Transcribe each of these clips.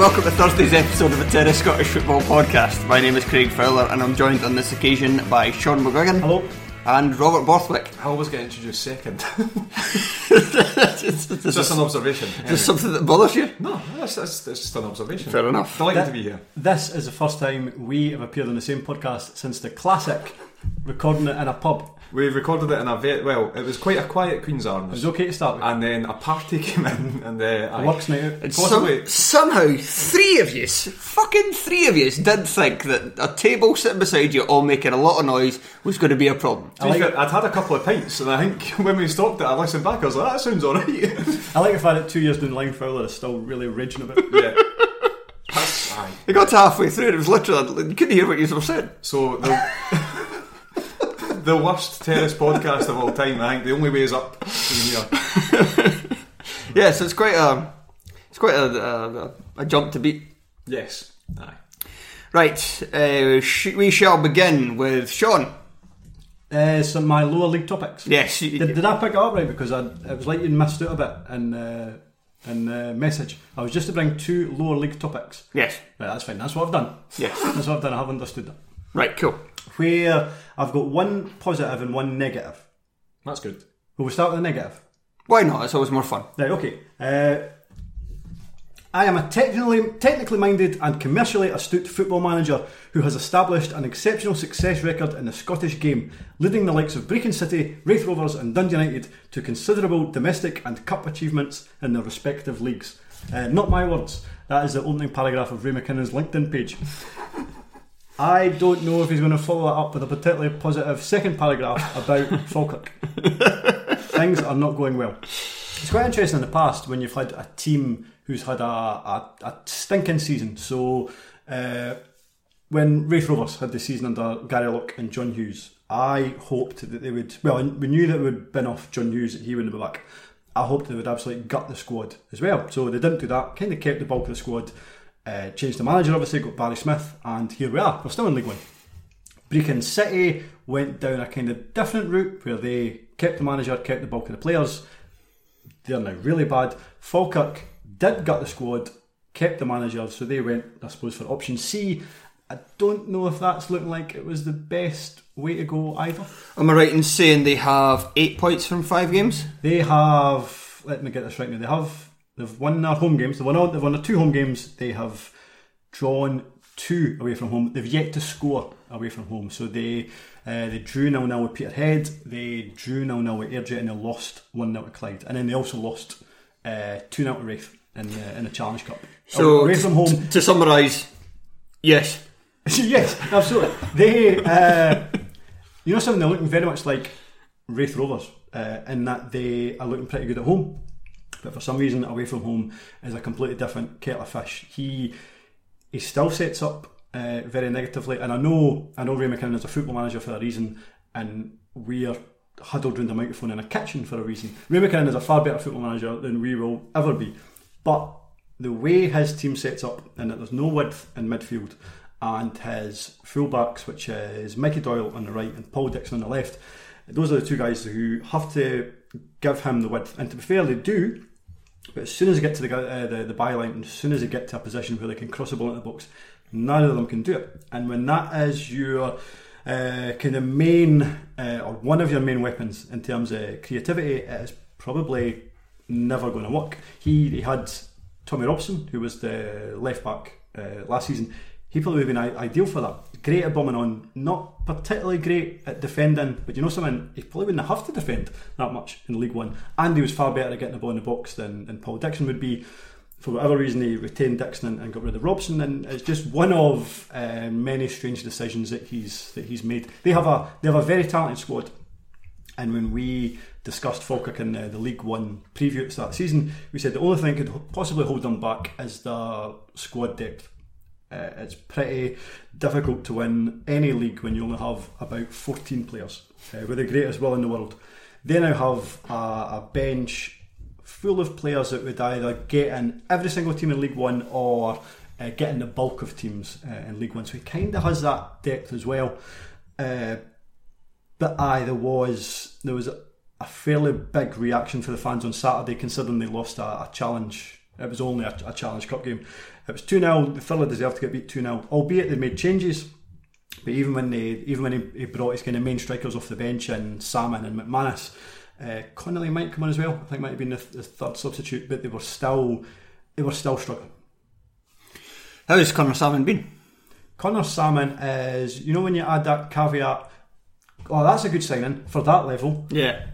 Welcome to Thursday's episode of the Terrace Scottish Football Podcast. My name is Craig Fowler and I'm joined on this occasion by Shaughan McGuigan. Hello. And Robert Borthwick. I always get introduced second. Is this just an observation. Anyway. something that bothers you? No, that's, that's, that's just an observation. Fair enough. Delighted That- to be here. This is the first time we have appeared on the same podcast since the classic recording it in a pub. We recorded it in a very, well, it was quite a quiet Queen's Arms. It was okay to start with. And then a party came in and uh, A I- works night out. And Possibly. some, somehow, three of you, fucking three of you, did think that a table sitting beside you all making a lot of noise was going to be a problem. to be fair, I'd had a couple of pints and I think when we stopped it I listened back I was like that sounds alright I like the fact that two years down the line, Fowler is still really raging about it. yeah It got to halfway through and it was literally, you couldn't hear what you were saying. So the the worst terrace podcast of all time I think the only way is up from Yeah, so it's quite a, it's quite a, a, a jump to beat. Yes Aye Right, uh, sh- we shall begin with Shaughan. Uh, so my lower league topics. Yes, you- Did, did I pick it up right? Because I, it was like you missed out a bit in, uh, in uh, message. I was just to bring two lower league topics. yes, Right, that's fine. That's what I've done. yes. That's what I've done. I have understood that. Right, cool. Where I've got one positive and one negative. That's good Will we start with the negative? Why not? It's always more fun. Right, okay. Uh, I am a technically, technically minded and commercially astute football manager who has established an exceptional success record in the Scottish game, leading the likes of Brechin City, Raith Rovers, and Dundee United to considerable domestic and cup achievements in their respective leagues. Uh, not my words. That is the opening paragraph of Ray McKinnon's LinkedIn page. I don't know if he's going to follow that up with a particularly positive second paragraph about Falkirk. Things are not going well. It's quite interesting in the past when you've had a team who's had a, a, a stinking season. So, uh, when Raith Rovers had the season under Gary Locke and John Hughes, I hoped that they would. Well, we knew that it would bin off John Hughes, that he wouldn't be back. I hoped they would absolutely gut the squad as well. So they didn't do that. Kind of kept the bulk of the squad. Uh, changed the manager, obviously, got Barry Smith, and here we are. We're still in League One. Brechin City went down a kind of different route where they kept the manager, kept the bulk of the players. They're now really bad. Falkirk did gut the squad, kept the manager, so they went, I suppose, for option C. I don't know if that's looking like it was the best way to go either. Am I right in saying they have eight points from five games? They have, let me get this right now, they have, they've won their home games, they've won, they've won their two home games, they have drawn two away from home, they've yet to score away from home, so they uh, they drew 0 0 with Peterhead, they drew 0 0 with Airdrie, and they lost 1 0 to Clyde, and then they also lost uh, 2 0 to Raith in the, in the Challenge Cup. So, away from home, t- to summarise, yes. yes, absolutely. They, uh, you know, something they're looking very much like Raith Rovers uh, in that they are looking pretty good at home, but for some reason, away from home is a completely different kettle of fish. He he still sets up uh, very negatively, and I know I know Ray McKinnon is a football manager for a reason, and we are huddled around the microphone in a kitchen for a reason. Ray McKinnon is a far better football manager than we will ever be, but the way his team sets up and that there's no width in midfield and his fullbacks, which is Mickey Doyle on the right and Paul Dixon on the left. Those are the two guys who have to give him the width, and to be fair, they do. But as soon as they get to the uh, the, the byline, as soon as they get to a position where they can cross the ball into the box, none of them can do it. And when that is your uh, kind of main uh, or one of your main weapons in terms of creativity, it is probably never going to work. He, he had Tommy Robson, who was the left back uh, last season. He probably would have been ideal for that. Great at bombing on, not particularly great at defending, but you know something, he probably wouldn't have to defend that much in League One. And he was far better at getting the ball in the box than, than Paul Dixon would be. For whatever reason, he retained Dixon and, and got rid of Robson, and it's just one of uh, many strange decisions that he's that he's made. They have a they have a very talented squad, and when we discussed Falkirk in uh, the League One preview at the start of the season, we said the only thing that could possibly hold them back is the squad depth. Uh, it's pretty difficult to win any league when you only have about 14 players uh, with the greatest will in the world. They now have a, a, bench full of players that would either get in every single team in League One or uh, get in the bulk of teams uh, in League One. So he kind of has that depth as well. Uh, but aye, there was there was a, a fairly big reaction for the fans on Saturday, considering they lost a, a challenge. It was only a, a, Challenge Cup game. It was 2 0. The thoroughly deserved to get beat 2 0, albeit they made changes. But even when they, even when he, he, brought his kind of main strikers off the bench and Sammon and McManus, uh, Connolly might come on as well. I think might have been the, the, third substitute, but they were still they were still struggling. How's Conor Sammon been? Conor Sammon is you know when you add that caveat. Oh, that's a good signing for that level. Yeah.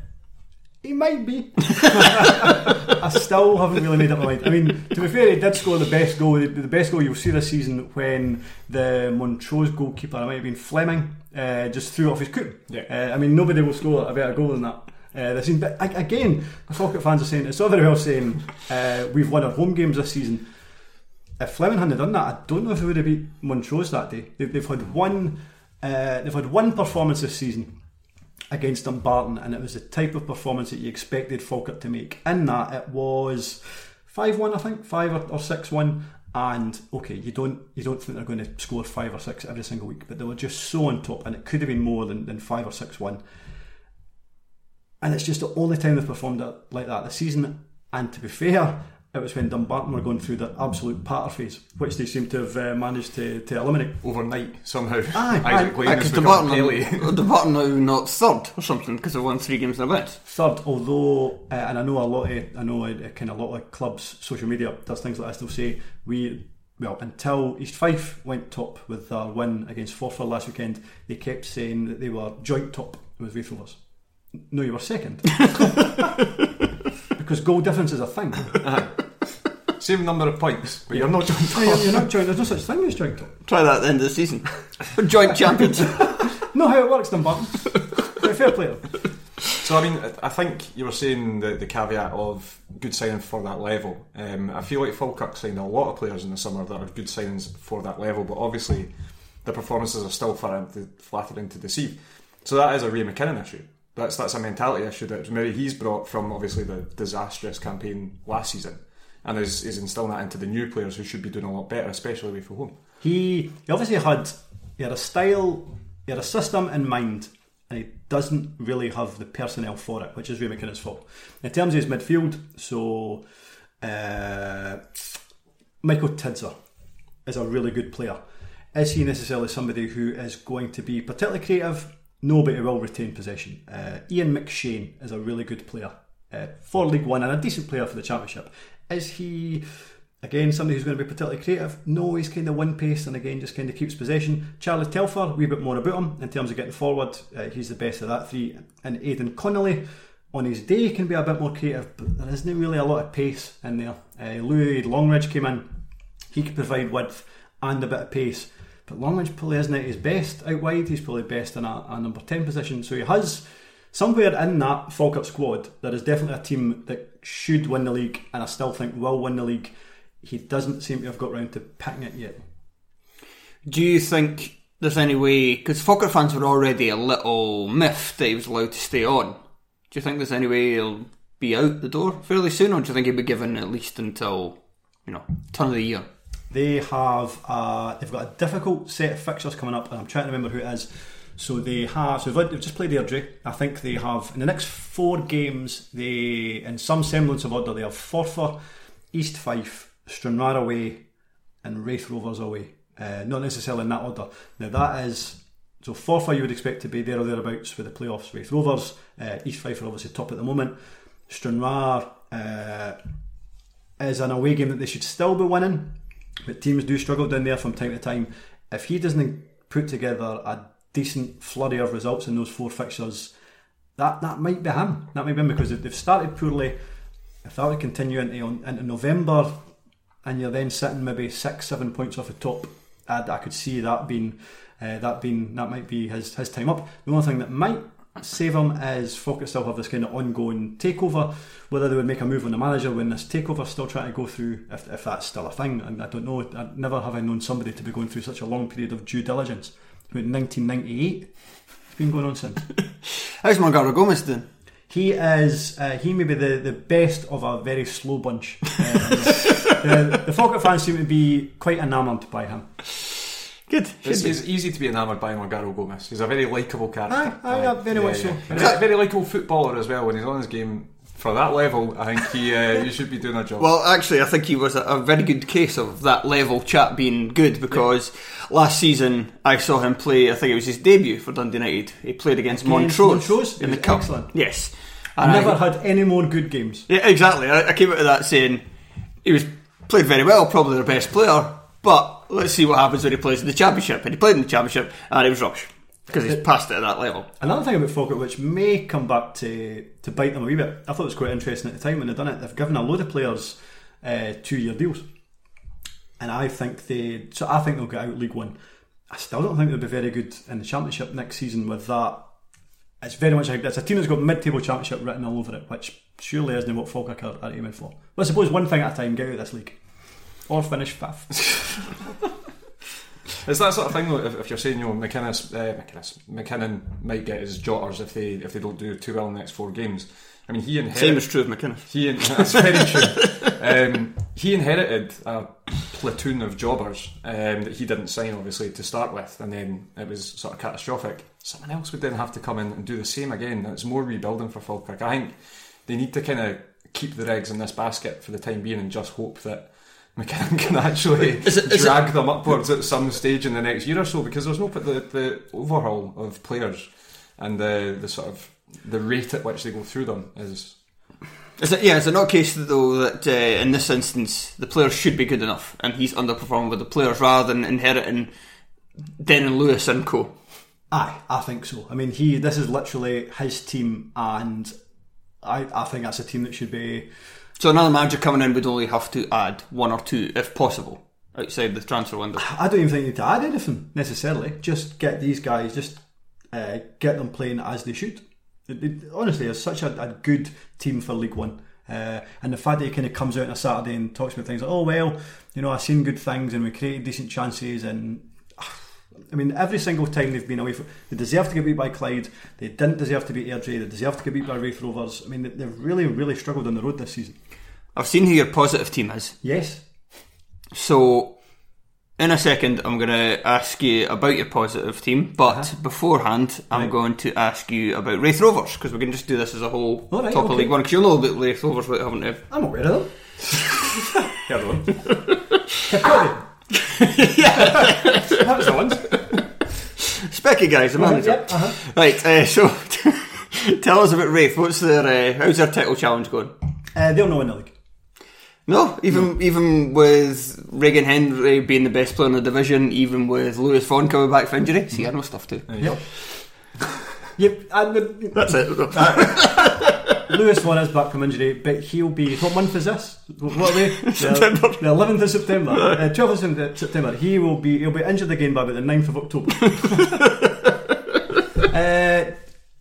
He might be. I still haven't really made up my mind. I mean, to be fair, he did score the best goal. The, the best goal you'll see this season when the Montrose goalkeeper, it might have been Fleming, uh, just threw off his coop. Yeah. Uh, I mean, nobody will score a better goal than that. Uh, this season. But again, the Falkirk fans are saying it's all very well saying uh, we've won our home games this season. If Fleming hadn't done that, I don't know if they would have beat Montrose that day. They've, they've had one. Uh, they've had one performance this season against Dumbarton, and it was the type of performance that you expected Falkirk to make. In that, it was five one, I think, five or six one. And okay, you don't you don't think they're going to score five or six every single week, but they were just so on top, and it could have been more than, than five or six one. And it's just the only time they've performed like that this season. And to be fair, it was when Dumbarton were going through the absolute patter phase, which they seem to have uh, managed to, to eliminate overnight somehow. Aye, Isaac aye, Because Dumbarton, Dumbarton now not third or something because they won three games in advance. Third, although, uh, and I know a lot of, I know a, kind of a lot of clubs, social media does things like this. They'll say we well, until East Fife went top with their win against Forfar last weekend, they kept saying that they were joint top with Raith Rovers. No, you were second. because goal difference is a thing. Same number of points, but you're not joint top. You're, you're not joint. There's no such thing as joint top. Try that at the end of the season. joint champions. know how it works, Dumbarton. fair play. So I mean, I think you were saying the, the caveat of good signing for that level. Um, I feel like Falkirk signed a lot of players in the summer that are good signings for that level, but obviously the performances are still far flattering to deceive. So that is a Ray McKinnon issue. That's that's a mentality issue that maybe he's brought from obviously the disastrous campaign last season, and is, is instilling that into the new players who should be doing a lot better, especially away from home. He, he obviously had he had a style, he had a system in mind, and he doesn't really have the personnel for it, which is Ray McKinnon's fault. In terms of his midfield, so uh, Michael Tidser is a really good player. Is he necessarily somebody who is going to be particularly creative? No, but he will retain possession. Uh, Ian McShane is a really good player uh, for League One and a decent player for the Championship. Is he, again, somebody who's going to be particularly creative? No, he's kind of one pace and again just kind of keeps possession. Charlie Telfer, a wee bit more about him in terms of getting forward. Uh, he's the best of that three. And Aidan Connolly, on his day, can be a bit more creative, but there isn't really a lot of pace in there. Uh, Louis Longridge came in, he could provide width and a bit of pace. But Longridge probably isn't at his best out wide. He's probably best in a, a number 10 position. So he has somewhere in that Falkirk squad, there is definitely a team that should win the league, and I still think will win the league. He doesn't seem to have got round to picking it yet. Do you think there's any way? Because Falkirk fans were already a little miffed that he was allowed to stay on. Do you think there's any way he'll be out the door fairly soon, or do you think he'll be given at least until you know turn of the year? They have uh, they've got a difficult set of fixtures coming up, and I'm trying to remember who it is. So they have. So they've, just played Airdrie. I think they have in the next four games. They, in some semblance of order, they have Forfar, East Fife, Stranraer away, and Raith Rovers away. Uh, not necessarily in that order. Now that is so Forfar you would expect to be there or thereabouts for the playoffs. Raith Rovers, uh, East Fife are obviously top at the moment. Stranraer uh, is an away game that they should still be winning, but teams do struggle down there from time to time. If he doesn't put together a decent flurry of results in those four fixtures, that that might be him. That might be him because they've started poorly. If that would continue into, into November, and you're then sitting maybe six, seven points off the top, I, I could see that being uh, that being that might be his his time up. The only thing that might save him is Falkirk still have this kind of ongoing takeover. Whether they would make a move on the manager when this takeover still trying to go through, if, if that's still a thing, and I don't know. I, never have I known somebody to be going through such a long period of due diligence. About 1998, it's been going on since. How's Morgaro Gomez doing? He is. Uh, he may be the, the best of a very slow bunch. Uh, the, the Falkirk fans seem to be quite enamoured by him. Good. It's, it's easy to be enamoured by Morgaro Gomez. He's a very likeable character. Aye, aye, aye, very much so. And a very likeable footballer as well. When he's on his game for that level, I think he uh, he should be doing a job. Well, actually, I think he was a, a very good case of that level chap being good because last season I saw him play. I think it was his debut for Dundee United. He played against, Against Montrose, Montrose? in the cup. excellent. Yes, I And never had any more good games. Yeah, exactly. I, I came out of that saying he was played very well, probably their best player. But let's see what happens when he plays in the championship. And he played in the championship, and it was rubbish because he's passed it at that level. Another thing about Falkirk, which may come back to, to bite them a wee bit, I thought it was quite interesting at the time when they've done it. They've given a load of players uh, two year deals, and I think they. So I think they'll get out League One. I still don't think they'll be very good in the Championship next season with that. It's very much like it's a team that's got mid-table Championship written all over it, which surely isn't what Falkirk are, are aiming for. But I suppose one thing at a time, get out of this league, or finish fifth. It's that sort of thing though. If, if you're saying you know McInnes, uh, McInnes, McKinnon might get his jotters if they if they don't do too well in the next four games. I mean, he inherited. Same is true of McInnes. He in, that's very true. Um, he inherited a platoon of jobbers um, that he didn't sign, obviously, to start with, and then it was sort of catastrophic. Someone else would then have to come in and do the same again. It's more rebuilding for Falkirk. I think they need to kind of keep their eggs in this basket for the time being and just hope that McKinnon can actually Is it- is drag them upwards at some stage in the next year or so because there's no the, the overhaul of players and the the sort of the rate at which they go through them is Is it, yeah, is it not a case though that uh, in this instance the player should be good enough and he's underperforming with the players rather than inheriting Denon Lewis and co? Aye, I think so. I mean, he this is literally his team, and I I think that's a team that should be. So another manager coming in would only have to add one or two if possible outside the transfer window. I don't even think you need to add anything necessarily. Just get these guys, just uh, get them playing as they should. It, it, honestly, it's such a, a good team for League One. Uh, and the fact that he kind of comes out on a Saturday and talks about things like, oh well, you know, I've seen good things and we created decent chances and I mean, every single time they've been away from, they deserve to get beat by Clyde. They didn't deserve to beat Airdrie. They deserve to get beat by Raith Rovers. I mean, they- they've really, really struggled on the road this season. I've seen who your positive team is. Yes, So, in a second, I'm going to ask you about your positive team, but uh-huh. beforehand, I'm Right. going to ask you about Raith Rovers because we can just do this as a whole right, top of okay. League One because you'll know about Raith Rovers, haven't you? I'm aware of them. one. Kirkcaldy. that was the one. Specky guys, the manager. Yep, uh-huh. Right, uh, so tell us about Raith. What's their uh, how's their title challenge going? Uh, they'll know in the league. No, even even with Regan Hendry being the best player in the division, even with Lewis Vaughan coming back for injury, see, I know stuff too. Yep. Yep, and That's it. Lewis Vaughan is back from injury, but he'll be. What month is this? What are we? September. The eleventh of September, uh, twelfth of September. He will be. He'll be injured again by about the 9th of October. uh,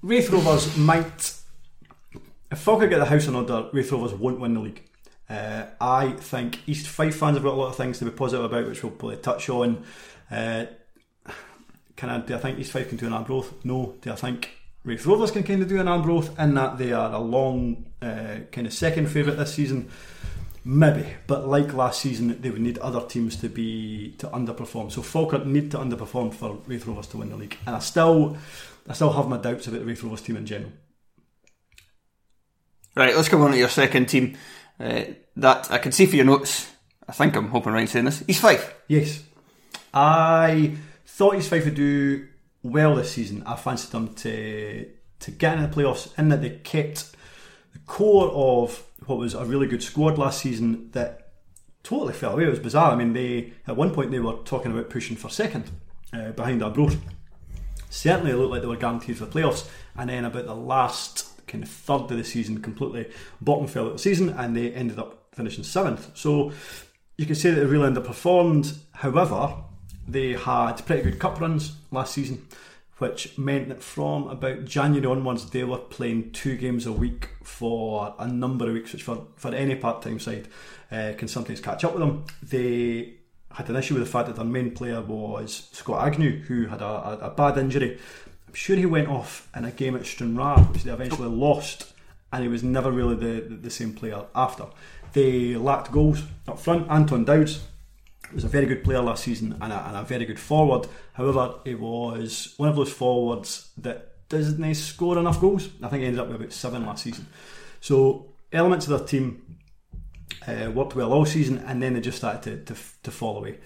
Raith Rovers might. If Falkirk get the house in order, Raith Rovers won't win the league. Uh, I think East Fife fans have got a lot of things to be positive about, which we'll probably touch on. Uh, can I, do I think East Fife can do an Arbroath? No. Do I think Raith Rovers can kind of do an Arbroath in that they are a long uh, kind of second favourite this season? Maybe, but like last season, they would need other teams to be to underperform. So Falkirk need to underperform for Raith Rovers to win the league, and I still, I still have my doubts about the Raith Rovers team in general. Right, let's come on to your second team. Uh, that I can see for your notes. I think I'm hoping right saying this. East Fife. Yes, I thought East Fife would do well this season. I fancied them to to get in the playoffs, in that they kept the core of what was a really good squad last season that totally fell away. It was bizarre. I mean, they at one point they were talking about pushing for second uh, behind Arbroath. Certainly, it looked like they were guaranteed for playoffs, and then about the last kind of third of the season, completely bottom fell out the season, and they ended up finishing seventh. So you can say that they really underperformed. However, they had pretty good cup runs last season which meant that from about January onwards, they were playing two games a week for a number of weeks, which for, for any part time side uh, can sometimes catch up with them. They had an issue with the fact that their main player was Scott Agnew, who had a, a, a bad injury. I'm sure he went off in a game at Stranraer, which they eventually lost, and he was never really the, the, the same player after. They lacked goals up front. Anton Dowds was a very good player last season and a, and a very good forward. However, he was one of those forwards that doesn't score enough goals. I think he ended up with about seven last season. So elements of their team uh, worked well all season, and then they just started to, to, to fall away.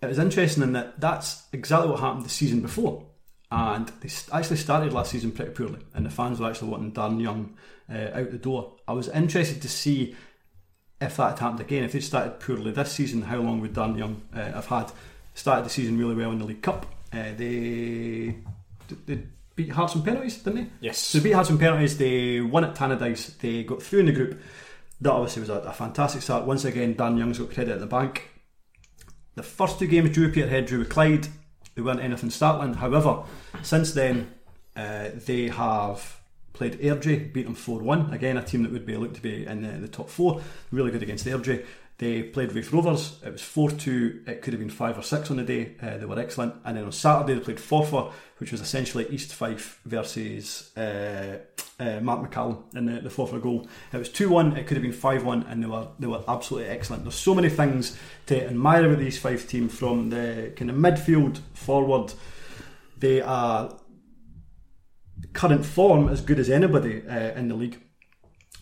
It was interesting in that that's exactly what happened the season before. And they actually started last season pretty poorly, and the fans were actually wanting Darren Young uh, out the door. I was interested to see if that had happened again, if they started poorly this season, how long would Dan Young uh, have had? Started the season really well in the League Cup. Uh, they, they beat Hearts on penalties, didn't they? Yes. So they beat Hearts on penalties. They won at Tannadice. They got through in the group. That obviously was a, a fantastic start. Once again, Dan Young's got credit at the bank. The first two games drew Peterhead, drew with Clyde. They weren't anything startling. However, since then, uh, they have played Airdrie, beat them 4 1. Again, a team that would be looked to be in the, the top four. Really good against Airdrie. They played Raith Rovers. It was 4 2. It could have been 5 or 6 on the day. Uh, they were excellent. And then on Saturday, they played Forfar, which was essentially East Fife versus uh, uh, Mark McCallum in the, the Forfar goal. It was 2 1. It could have been 5 1. And they were, they were absolutely excellent. There's so many things to admire about the East Fife team from the kind of midfield forward. They are current form as good as anybody uh, in the league.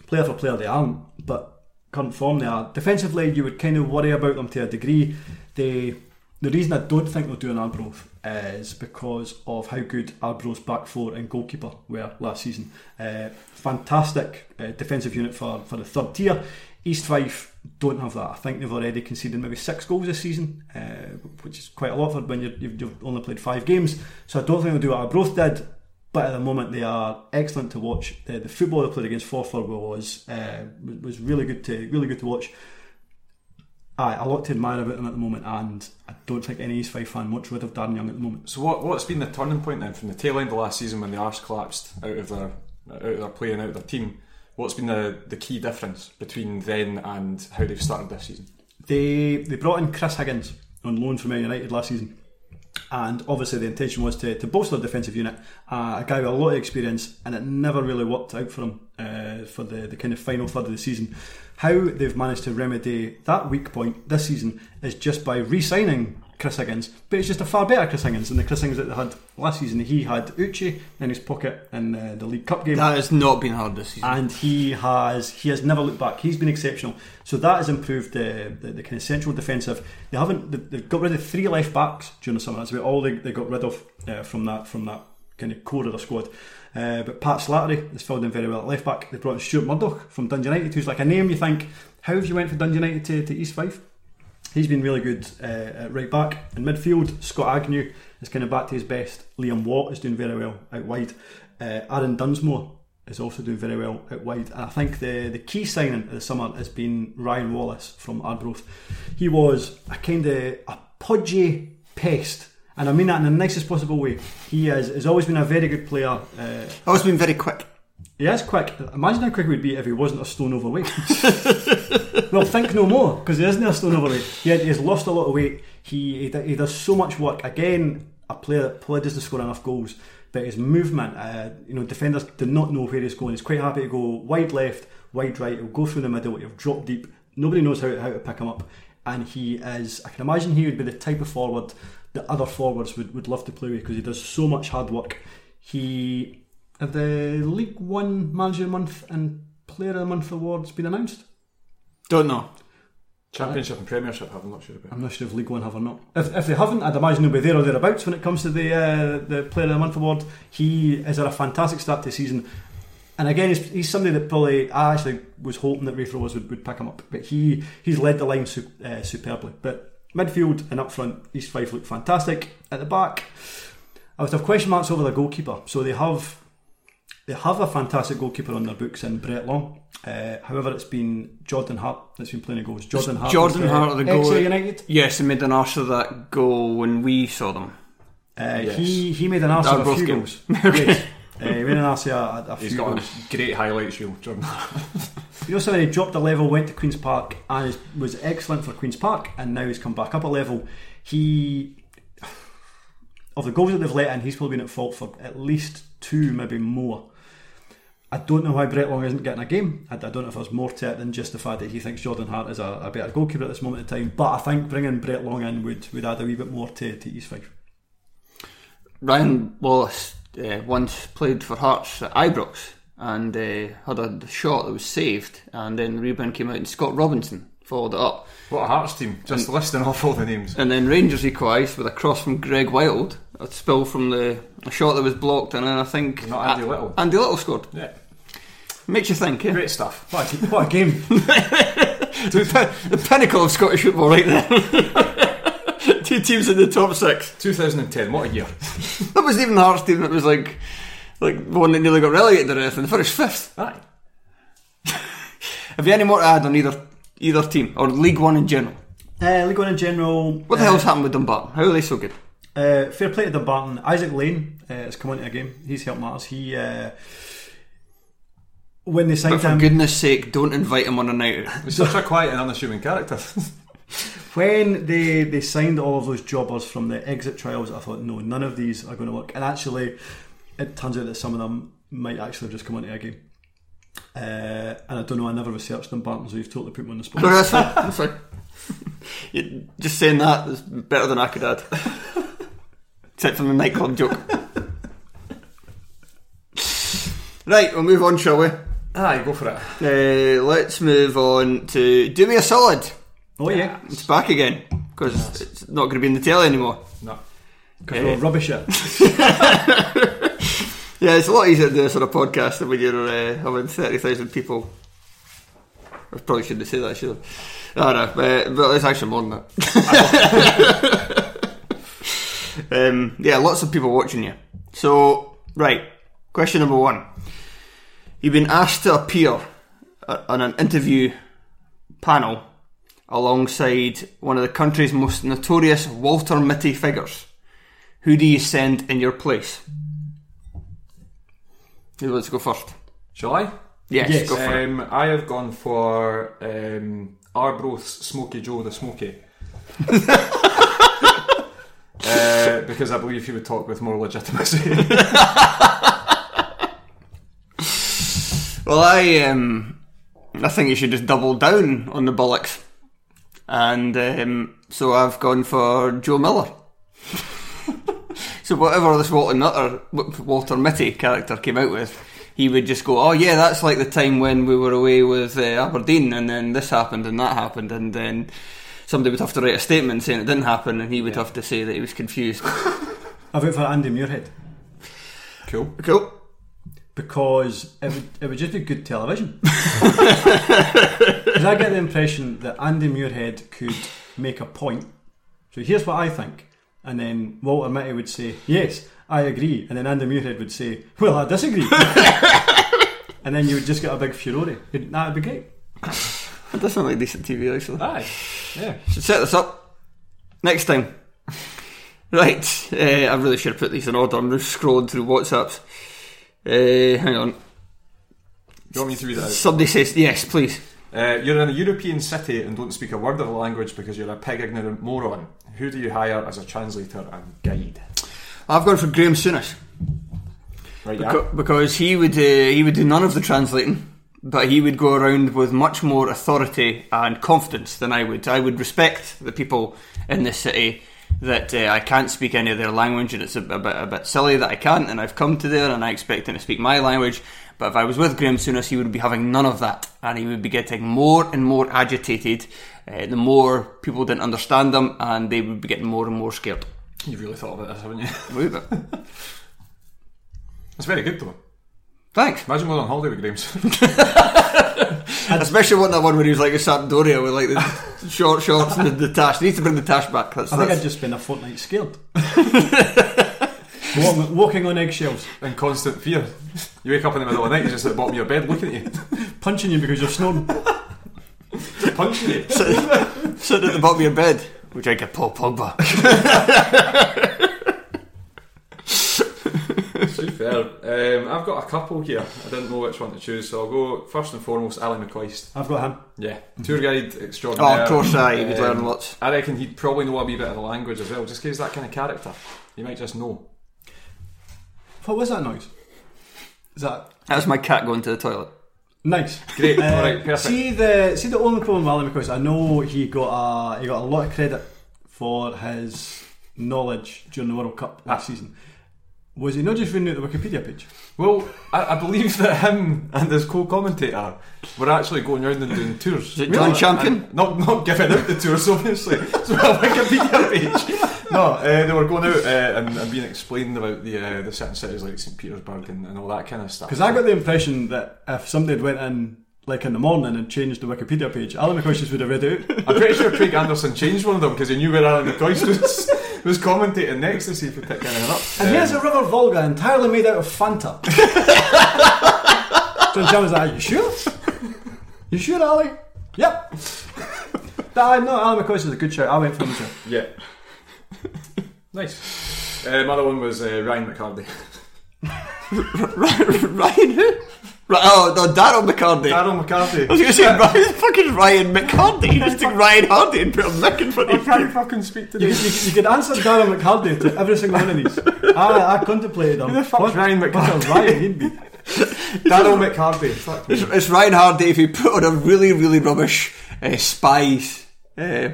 Player for player, they aren't, but current form they are. Defensively, you would kind of worry about them to a degree. They, the reason I don't think they'll do an Arbroath is because of how good Arbroath's back four and goalkeeper were last season. Uh, fantastic uh, defensive unit for, for the third tier. East Fife don't have that. I think they've already conceded maybe six goals this season, uh, which is quite a lot for when you've, you've only played five games. So I don't think they'll do what Arbroath did but at the moment they are excellent to watch. The, the football they played against Forfar was uh, was really good to really good to watch. Aye, a lot to admire about them at the moment, and I don't think any East Fife fan much rid of Darren Young at the moment. So what what's been the turning point then from the tail end of last season when the Arse collapsed out of their out of their play and out of their team? What's been the, the key difference between then and how they've started this season? They they brought in Chris Higgins on loan from Man United last season and obviously the intention was to, to bolster the defensive unit. Uh, a guy with a lot of experience, and it never really worked out for him uh, for the, the kind of final third of the season. How they've managed to remedy that weak point this season is just by re-signing Chris Higgins, but it's just a far better Chris Higgins than the Chris Higgins that they had last season. He had Uche in his pocket in uh, the League Cup game. That has not been hard this season, and he has he has never looked back. He's been exceptional. So that has improved the, the, the kind of central defensive. They haven't they've got rid of three left backs during the summer. That's about all they, they got rid of uh, from that from that kind of core of the squad. Uh, but Pat Slattery has filled in very well at left back. They brought in Stuart Murdoch from Dundee United, who's like a name you think, how have you went from Dundee United to, to East Fife? He's been really good uh, at right back. In midfield, Scott Agnew is kind of back to his best. Liam Watt is doing very well out wide. Uh, Aaron Dunsmore is also doing very well out wide. And I think the, the key signing of the summer has been Ryan Wallace from Arbroath. He was a kind of a podgy pest. And I mean that in the nicest possible way. He has, has always been a very good player. Uh, always been very quick. He is quick. Imagine how quick he would be if he wasn't a stone overweight. well, think no more, because he isn't a stone overweight. He, had, he has lost a lot of weight. He, he, he does so much work. Again, a player that probably doesn't score enough goals, but his movement, uh, you know, defenders do not know where he's going. He's quite happy to go wide left, wide right. He'll go through the middle. He'll drop deep. Nobody knows how, how to pick him up, and he is. I can imagine he would be the type of forward that other forwards would, would love to play with because he does so much hard work. He the League One Manager of the Month and Player of the Month awards been announced? Don't know. Championship and Premiership, I'm not sure about. I'm not sure if League One have or not. If, if they haven't, I'd imagine he'll be there or thereabouts when it comes to the uh, the Player of the Month award. He is at a fantastic start to the season. And again, he's, he's somebody that probably I actually was hoping that Raith Rovers would, would pick him up, but he he's led the line su- uh, superbly. But midfield and up front, East Fife look fantastic. At the back, I would have question marks over the goalkeeper. So they have they have a fantastic goalkeeper on their books in Brett Long. Uh, however, it's been Jordan Hart that's been playing the goals. Jordan Hart, Jordan uh, Hart, the goal. ex United. Yes, he made an arse of that goal when we saw them. Uh, Yes. He he made an arse of a few both goals. yes. Uh, he made an arse of a, a He's few got goals. a great highlights reel, Jordan. You know, somebody dropped a level, went to Queen's Park, and is- was excellent for Queen's Park, and now he's come back up a level. He, of the goals that they've let in, he's probably been at fault for at least two, maybe more. I don't know why Brett Long isn't getting a game. I, I don't know if there's more to it than just the fact that he thinks Jordan Hart is a, a better goalkeeper at this moment in time. But I think bringing Brett Long in would, would add a wee bit more to, to East Fife. Ryan Wallace uh, once played for Hearts at Ibrox and uh, had a shot that was saved, and then the rebound came out, and Scott Robinson followed it up. What a Hearts team! Just listing off all the names. And then Rangers equalised with a cross from Greg Wild, a spill from the a shot that was blocked, and then I think Not Andy Little. Andy Little scored. Yeah, Makes you think, eh? great stuff. What a, what a game! the, pin- the pinnacle of Scottish football, right there. Two teams in the top six. 2010, what a year! That wasn't even the Hearts team. That was like, like the one that nearly got relegated or anything. They finished fifth. Aye. Have you any more to add on either either team or League One in general? Uh, League One in general. What the uh, hell's happened with Dumbarton? How are they so good? Uh, fair play to Dumbarton. Isaac Lane uh, has come into a game. He's helped matters. He uh, when they But signed for him, goodness sake, don't invite him on a night out. He's such a quiet and unassuming character. when they they signed all of those jobbers from the exit trials, I thought no, none of these are going to work. And actually, it turns out that some of them might actually have just come into a game. Uh, and I don't know. I never researched Dumbarton, so you've totally put me on the spot. No, that's fine. That's fine. You- just saying that is better than I could add. Except for the nightclub joke. right, we'll move on, shall we? Aye, go for it. Uh, let's move on to Do Me a Solid. Oh yeah, It's back again because it's not going to be in the telly anymore. No. because we're rubbish at. Yeah, it's a lot easier to do this on a podcast than when you're uh, having 30,000 people. I probably shouldn't say that, should I? I don't know, but, but it's actually more than that. um, yeah, lots of people watching you. So, right, question number one. You've been asked to appear uh, on an interview panel alongside one of the country's most notorious Walter Mitty figures. Who do you send in your place? Who wants to go first? Shall I? Yes, Yes. go for it. Um, I have gone for um, Arbroath's Smoky Joe the Smoky. uh, because I believe he would talk with more legitimacy. Well, I um, I think you should just double down on the bollocks, and um, so I've gone for Joe Miller. so whatever this Walter Nutter, Walter Mitty character came out with, he would just go, "Oh yeah, that's like the time when we were away with uh, Aberdeen, and then this happened and that happened, and then." Somebody would have to write a statement saying it didn't happen, and he would have to say that he was confused. I vote for Andy Muirhead cool. cool. because it would it would just be good television. Because I get the impression that Andy Muirhead could make a point. So here's what I think, and then Walter Mitty would say, "Yes, I agree," and then Andy Muirhead would say, "Well, I disagree." and then you would just get a big furore. That would be great. That does sound like decent TV, actually. Aye. Yeah. Should set this up next time. Right, uh, I really should have put these in order. I'm just scrolling through WhatsApps. Uh, hang on. Do you want me to read it out? Somebody says yes, please. Uh, you're in a European city and don't speak a word of the language because you're a pig ignorant moron. Who do you hire as a translator and guide? I've gone for Graham Souness Right, yeah. Because he would uh, he would do none of the translating, but he would go around with much more authority and confidence than I would. I would respect the people in this city that uh, I can't speak any of their language, and it's a, a, bit, a bit silly that I can't, and I've come to there and I expect him to speak my language. But if I was with Graham Souness, he would be having none of that, and he would be getting more and more agitated uh, the more people didn't understand them, and they would be getting more and more scared. You've really thought about this, haven't you? A little bit. It's very good though. Thanks. Imagine going on holiday with Graham. Especially one that one where he was like a Sampdoria with like the short shorts and the, the tash. They need to bring the tash back. That's, I think that's- I'd just spend a fortnight scared. Walking, walking on eggshells, in constant fear. You wake up in the middle of the night, he's just at the bottom of your bed looking at you, punching you because you're snoring. punching you. sitting at the bottom of your bed. We drink a Paul Pogba. Super. Um, I've got a couple here. I didn't know which one to choose, so I'll go first and foremost. Ally McCoist. I've got him. Yeah, tour guide extraordinaire. Oh, of course, aye, he would Um, learn lots. I reckon he'd probably know a wee bit of the language as well, just because he's that kind of character. You might just know. What was that noise? Is that That was my cat going to the toilet. nice? Great. Uh, All right, perfect. See the see the only problem with Ally because I know he got a he got a lot of credit for his knowledge during the World Cup last season. Was he not just reading out the Wikipedia page? Well, I, I believe that him and his co-commentator were actually going around and doing tours. Is it John Champion? And Not not giving out the tours, obviously. So a Wikipedia page. No, uh, they were going out uh, and, and being explained about the uh, the certain cities like St Petersburg and, and all that kind of stuff. Because I got the impression that if somebody had went in like in the morning and changed the Wikipedia page, Ally McCoist would have read it out. I'm pretty sure Craig Anderson changed one of them because he knew where Ally McCoist was, was commentating next to see if he picked anything up. And here's a River Volga entirely made out of Fanta. John Chan was like, Are you sure? You sure, Ally? Yep. But I know Ally McCoist is a good show. I went for him too. Yeah. nice. Uh, my other one was uh, Ryan McCarthy. Ryan who? Right, oh, no, Daryl McCarthy. Darryl McCarthy. I was going to say Ryan, fucking Ryan McCarthy. You just took Ryan Hardy and put a Mick in front I of can't fucking speak to You, you, these. you could answer Darren McHardy to every single one of these. I, I contemplated them. Who the fuck's Ryan What's McCarthy? a Ryan he'd be? Darryl McCarthy. Fuck me. It's, it's Ryan Hardy if he put on a really, really rubbish uh, spies. Uh,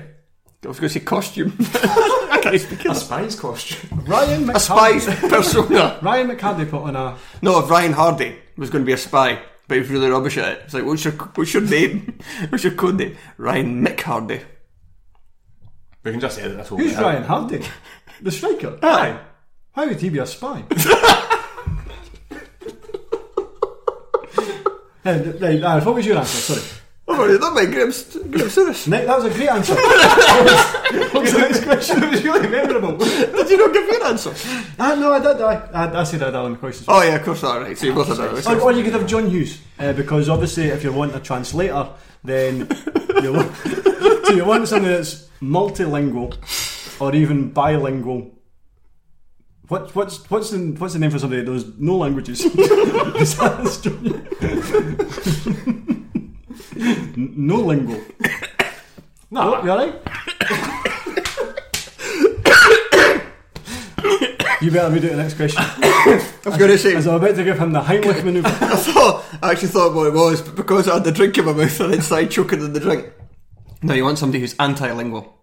I was going to say costume. I can't speak A spy's costume. Ryan A McHardy. spy's persona. Ryan McHardy put on a. No, if Ryan Hardy was going to be a spy, but he was really rubbish at it. It's like, what's your, what's your name? What's your code name? Ryan Mick Hardy. We can just edit this whole Who's bit out. Ryan Hardy? The striker. Aye. How would he be a spy? right, right, Aaron, what was your answer? Sorry. Already done my Graham, Graham Souness. Ne- that was a great answer. what was the next question? it was really memorable. Did you not give me an answer? Ah, no, I did. I, I, I said I had Ally McCoist. Oh, yeah, of course not. Right, so you both had that. Or, or you could have John Hughes, uh, because obviously if you want a translator, then you want, so you want something that's multilingual or even bilingual. What, what's what's the what's the name for somebody that knows no languages? Besides John Hughes. N- no lingo. No, Oh, you alright? you better read out the next question. I was going to say, As I'm about to give him the Heimlich manoeuvre. I thought, I actually thought what it was, but because I had the drink in my mouth and it's like choking on the drink. No, you want somebody who's anti-lingual.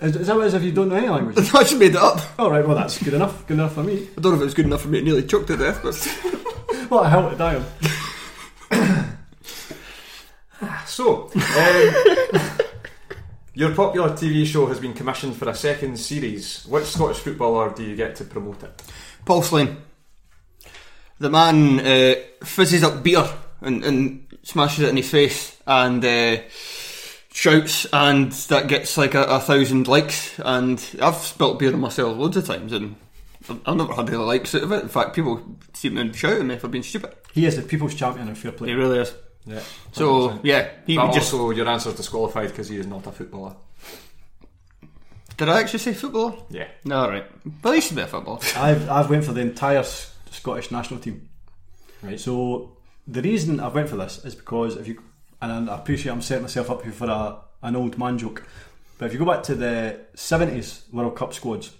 Is, is that what it is if you don't know any language? I just made it up. All right, well that's good enough. Good enough for me. I don't know if it was good enough for me to nearly choked to death, but What the hell to die on? So, um, your popular TV show has been commissioned for a second series. Which Scottish footballer do you get to promote it? Paul Slane. The man uh, fizzes up beer and, and smashes it in his face and uh, shouts, and that gets like a, a thousand likes. And I've spilt beer on myself loads of times, and I've I've never had any likes out of it. In fact, people seem to shout at me for being stupid. He is the people's champion in fair play. He really is. Yeah. So yeah, he But would just. also, your answer is disqualified because he is not a footballer. Did I actually say footballer? Yeah. No, all right. But he used to be a footballer. I've I've went for the entire S- Scottish national team. Right. So the reason I went for this is because if you and I appreciate I'm setting myself up here for a, an old man joke, but if you go back to the seventies World Cup squads,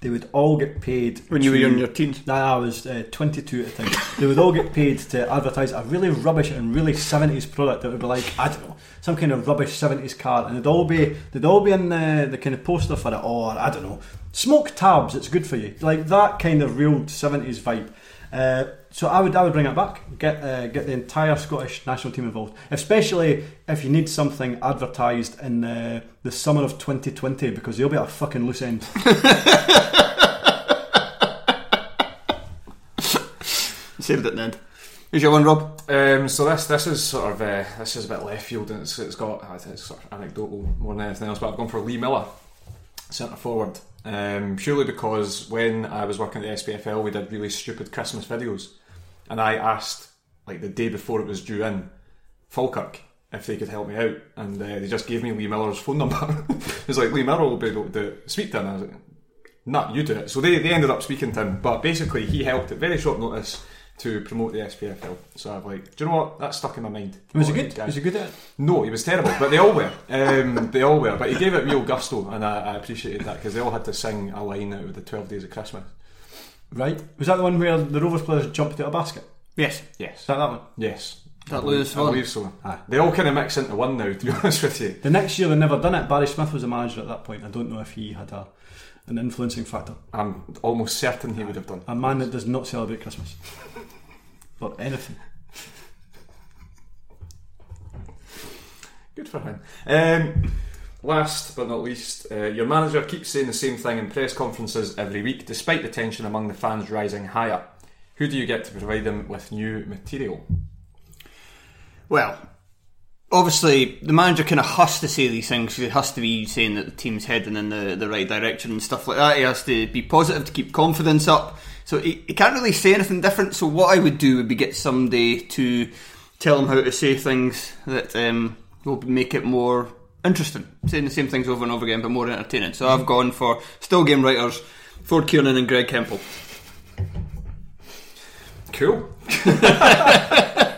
they would all get paid When you were to- in your teens. Nah, I was uh, 22 at the time. they would all get paid to advertise a really rubbish and really 70s product that would be like, I don't know, some kind of rubbish 70s car. And they'd all be they'd all be in the, the kind of poster for it, or I don't know, smoke tabs, it's good for you. Like that kind of real 70s vibe. Uh, so I would I would bring it back. Get uh, get the entire Scottish national team involved, especially if you need something advertised in uh, the summer of 2020 because you'll be at a fucking loose end. Saved it, Ned. Here's your one, Rob. Um, so this this is sort of uh, this is a bit left field and it's, it's got I think it's sort of anecdotal more than anything else. But I've gone for Lee Miller, centre forward. Um, purely because when I was working at the SPFL, we did really stupid Christmas videos, and I asked like the day before it was due in, Falkirk if they could help me out, and uh, they just gave me Lee Miller's phone number. it was like Lee Miller will be able to speak to him. I was like, "Nah, you do it." So they, they ended up speaking to him, but basically he helped at very short notice to promote the SPFL. So I'm like, do you know what? That's stuck in my mind. Was he a good? guy. Was he good at it? No, he was terrible, but they all were. Um, they all were, but he gave it real gusto, and I, I appreciated that because they all had to sing a line out of the Twelve Days of Christmas. Right. Was that the one where the Rovers players jumped out a basket? Yes. Yes, Is that that one? yes, That I believe- Lewis I believe so. Aye. They all kind of mix into one now. To be honest with you, The next year they never done it. Barry Smith was the manager at that point. I don't know if he had a an influencing factor. I'm almost certain he would have done. A man that does not celebrate Christmas. or anything. Good for him. Um, last but not least, uh, your manager keeps saying the same thing in press conferences every week, despite the tension among the fans rising higher. Who do you get to provide them with new material? Well, obviously, the manager kind of has to say these things. He has to be saying that the team's heading in the, the right direction and stuff like that. He has to be positive to keep confidence up. So he, he can't really say anything different. So what I would do would be get somebody to tell him how to say things that um, will make it more interesting. Saying the same things over and over again, but more entertaining. So I've gone for still game writers, Ford Kiernan and Greg Hemphill. Cool.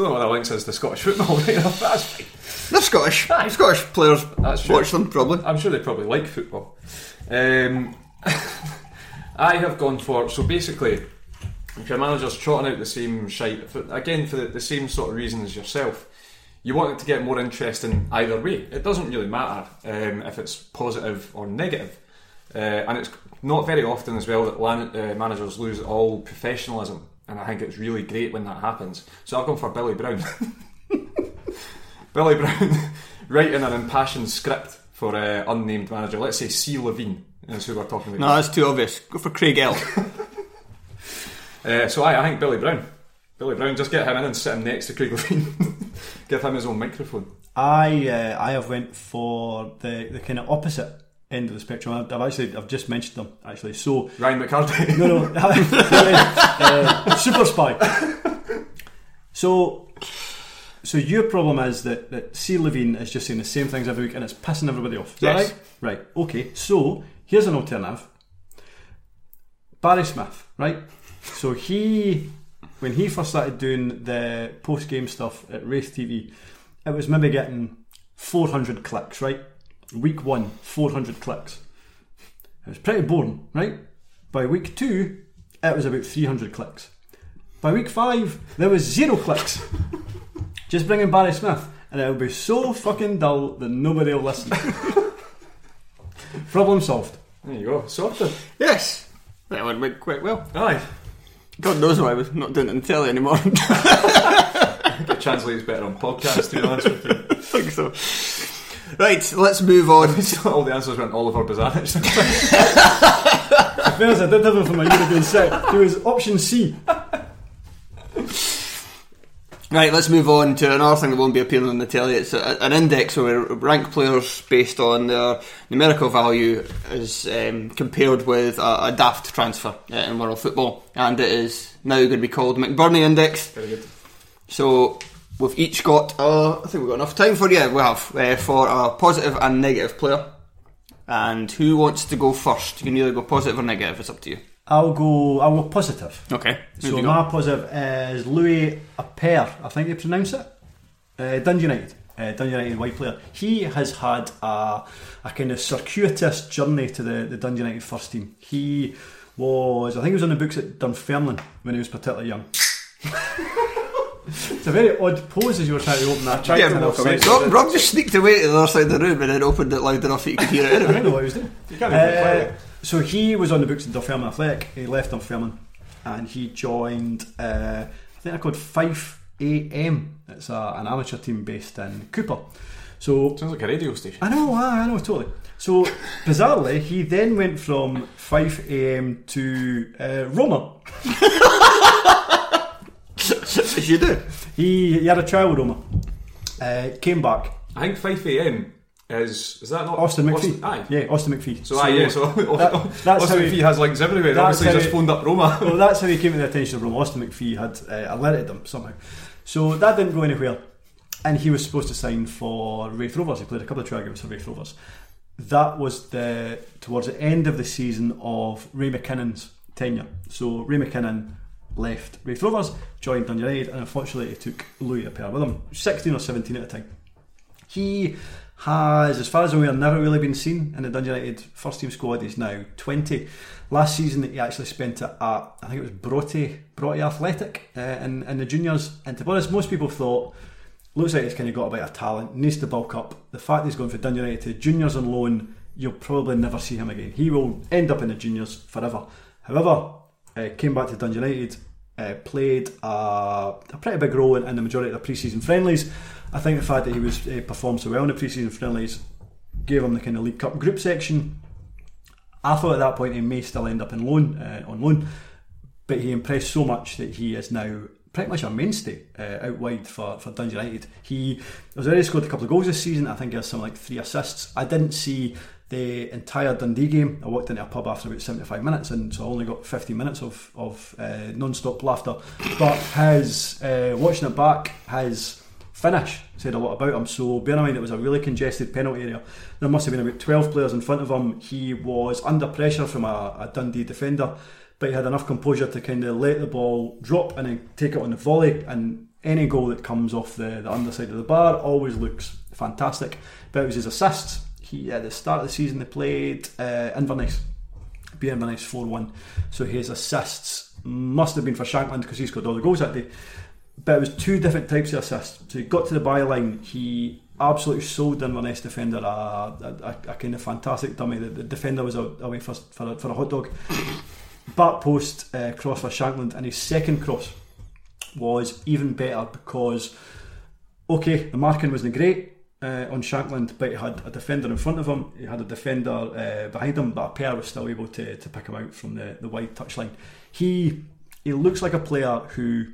Don't know what that link says to Scottish football, right? That's fine. They're Scottish. Scottish players That's true. watch them probably. I'm sure they probably like football. Um, I have gone for so basically, if your manager's trotting out the same shite for, again for the, the same sort of reason as yourself, you want it to get more interesting either way. It doesn't really matter um, if it's positive or negative. Uh, and it's not very often as well that lan- uh, managers lose all professionalism, and I think it's really great when that happens. So I've gone for Billy Brown. Billy Brown writing an impassioned script for uh, unnamed manager. Let's say C. Levein is who we're talking about. No, that's too obvious. Go for Craig L. Uh, so I, I think Billy Brown. Billy Brown, just get him in and sit him next to Craig Levein. Give him his own microphone. I uh, I have went for the, the kind of opposite end of the spectrum. I've, I've actually I've just mentioned them actually. So Ryan McCarthy. no no uh, super spy. So so your problem is that that C Levein is just saying the same things every week and it's pissing everybody off. Is Yes. right? Right. Okay. So here's an alternative. Barry Smith, right? So he, when he first started doing the post game stuff at Raith TV, it was maybe getting 400 clicks, right? Week one, 400 clicks. It was pretty boring, right? By week two, it was about 300 clicks. By week five, there was zero clicks. Just bring in Barry Smith, and it'll be so fucking dull that nobody will listen. Problem solved. There you go. Sorted. yes. That went went quite well. Aye. God knows why I was not doing it in telly anymore. I think it translates better on podcast, to be honest with you. I think so. Right, let's move on. All the answers went Oliver Bazanich. Fairness, I did have him for my European set. He was option C. Right, let's move on to another thing that won't be appearing on the telly. It's a, an index where we rank players based on their numerical value as um, compared with a, a daft transfer uh, in world football. And it is now going to be called McBurnie Index. Very good. So we've each got, uh, I think we've got enough time for you. We have uh, for a positive and negative player. And who wants to go first? You can either go positive or negative. It's up to you. I'll go. I'll go positive. Okay. Who So my positive is Louis Appere. I think you pronounce it. Uh, Dundee United. uh, Dundee United wide player. He has had a, a kind of circuitous journey to the, the Dundee United first team. He was, I think he was on the books at Dunfermline when he was particularly young. it's a very odd pose as you were trying to open that. tried Yeah, to walk away. Rob, Rob just sneaked away to the other side of the room and then opened it loud enough that you could hear it I anyway. don't know what he was doing. You can't Uh, so he was on the books at Dunfermline Athletic. He left Dunfermline and he joined, uh, I think they're called Fife AM. It's a, an amateur team based in Cupar. So Sounds like a radio station. I know, I know, totally. So bizarrely, he then went from Fife AM to uh, Roma. As you do. He, he had a trial with Roma. Uh, came back. I think 5 a.m. is is that not Austin MacPhee. aye. Yeah, Austin MacPhee. So, aye, yeah. So that- that's how he- MacPhee has links everywhere. that's Obviously, how he's just phoned up Roma. well, that's how he came to the attention of Roma. Austin McPhee had uh, alerted them somehow. So that didn't go anywhere. And he was supposed to sign for Raith Rovers. He played a couple of trial games for Raith Rovers. That was the towards the end of the season of Ray McKinnon's tenure. So Ray McKinnon left Raith Rovers, joined Dundee and unfortunately he took Louis Appere with him. 16 or 17 at the time. He has, as far as I'm aware, never really been seen in the Dundee United first team squad. He's now 20. Last season, he actually spent it at, I think it was Broughty, Broughty Athletic uh, in, in the juniors. And to be honest, most people thought, looks like he's kind of got a bit of talent, needs to bulk up. The fact he's going for Dundee United to juniors on loan, you'll probably never see him again. He will end up in the juniors forever. However, uh, came back to Dundee United, uh, played a, a pretty big role in, in the majority of the pre-season friendlies. I think the fact that he was uh, performed so well in the pre-season friendlies gave him the kind of League Cup group section. I thought at that point he may still end up in loan uh, on loan, but he impressed so much that he is now pretty much a mainstay uh, out wide for, for Dundee United. He has already scored a couple of goals this season. I think he has something like three assists. I didn't see the entire Dundee game. I walked into a pub after about 75 minutes, and so I only got 15 minutes of, of uh, non-stop laughter. But his, uh, watching it back, his finish said a lot about him. So bear in mind it was a really congested penalty area. There must have been about 12 players in front of him. He was under pressure from a, a Dundee defender, but he had enough composure to kind of let the ball drop and then take it on the volley. And any goal that comes off the, the underside of the bar always looks fantastic. But it was his assists. He at the start of the season they played uh, Inverness, beat Inverness four one. So his assists must have been for Shankland because he scored all the goals that day but it was two different types of assists. So he got to the byline, he absolutely sold Inverness defender a, a, a, a kind of fantastic dummy. The, the defender was away for, for, a, for a hot dog. Back post uh, cross for Shankland, and his second cross was even better because, okay, the marking wasn't great uh, on Shankland, but he had a defender in front of him, he had a defender uh, behind him, but Appere was still able to, to pick him out from the, the wide touchline. He he looks like a player who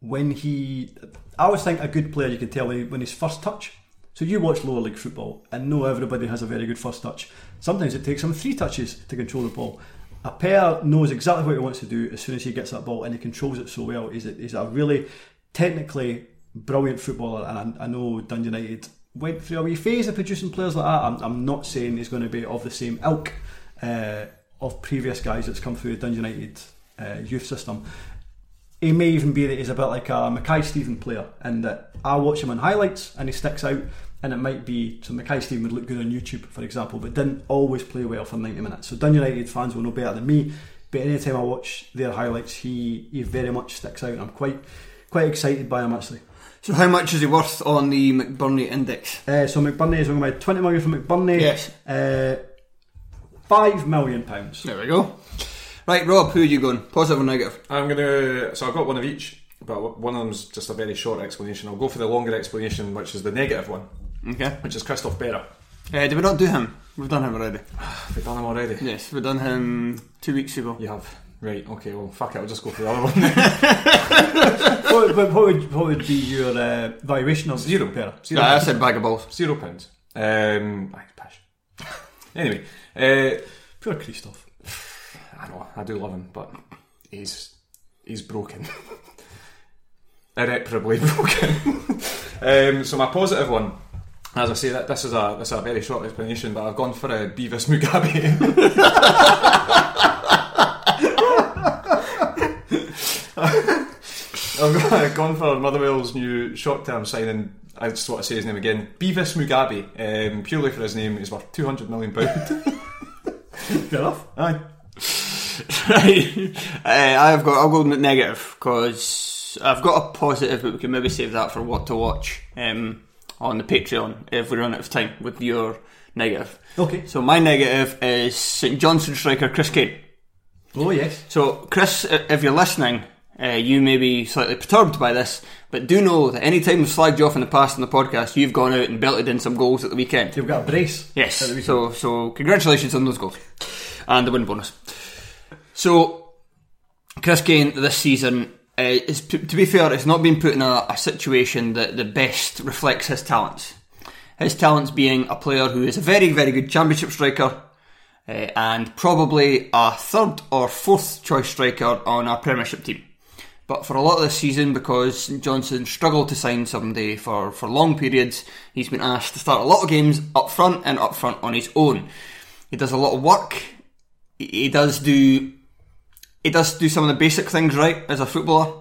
when he, I always think a good player you can tell when his first touch. So you watch lower league football and know everybody has a very good first touch. Sometimes it takes him three touches to control the ball. Appere knows exactly what he wants to do as soon as he gets that ball and he controls it so well. He's a, he's a really technically brilliant footballer and I, I know Dundee United went through a wee phase of producing players like that. I'm, I'm not saying he's going to be of the same ilk uh, of previous guys that's come through the Dundee United uh, youth system he may even be that he's a bit like a Mackay Steven player, and that I watch him on highlights and he sticks out, and it might be so Mackay Steven would look good on YouTube, for example, but didn't always play well for 90 minutes. So Dundee United fans will know better than me, but anytime I watch their highlights, he he very much sticks out, and I'm quite quite excited by him actually. So how much is he worth on the McBurnie index? Uh, so McBurnie is going to buy 20 million from McBurnie. Yes. Uh, Five million pounds. There we go. Right, Rob, who are you going? Positive or negative? I'm gonna. So I've got one of each, but one of them's just a very short explanation. I'll go for the longer explanation, which is the negative one, Okay. which is Christophe Berra. Uh, did we not do him? We've done him already. we've done him already? Yes, we've done him two weeks ago. You have. Right. Okay. Well, fuck it. I'll just go for the other one. then. what, what, what would what would be your uh, valuation of Zero. Pera? Zero. Yeah, I said bag of balls. Zero pounds. Um, aye, pish. Anyway, uh, Poor Christophe. I know I do love him, but he's he's broken, irreparably broken. um, so my positive one, as I say, that this is a this is a very short explanation, but I've gone for a Bevis Mugabi. I've gone- for Motherwell's new short-term signing I just want to say his name again. Bevis Mugabi. Um, purely for his name, is worth two hundred million pound. Fair enough. Aye. right. Uh, I've got. I'll go negative because I've got a positive, but we can maybe save that for what to watch um, on the Patreon if we run out of time with your negative. Okay. So my negative is St Johnstone striker Chris Kane. Oh yes. So Chris, if you're listening, uh, you may be slightly perturbed by this, but do know that any time we've slagged you off in the past on the podcast, you've gone out and belted in some goals at the weekend. You've got a brace. Yes. weekend. So so congratulations on those goals and the win bonus. So Chris Kane this season uh, is to be fair, it's not been put in a, a situation that the best reflects his talents. His talents being a player who is a very very good championship striker. Uh, and probably a third or fourth choice striker on our Premiership team. But for a lot of this season, because Johnstone struggled to sign somebody for, for long periods, he's been asked to start a lot of games up front and up front on his own. He does a lot of work. He does do he does do some of the basic things right as a footballer.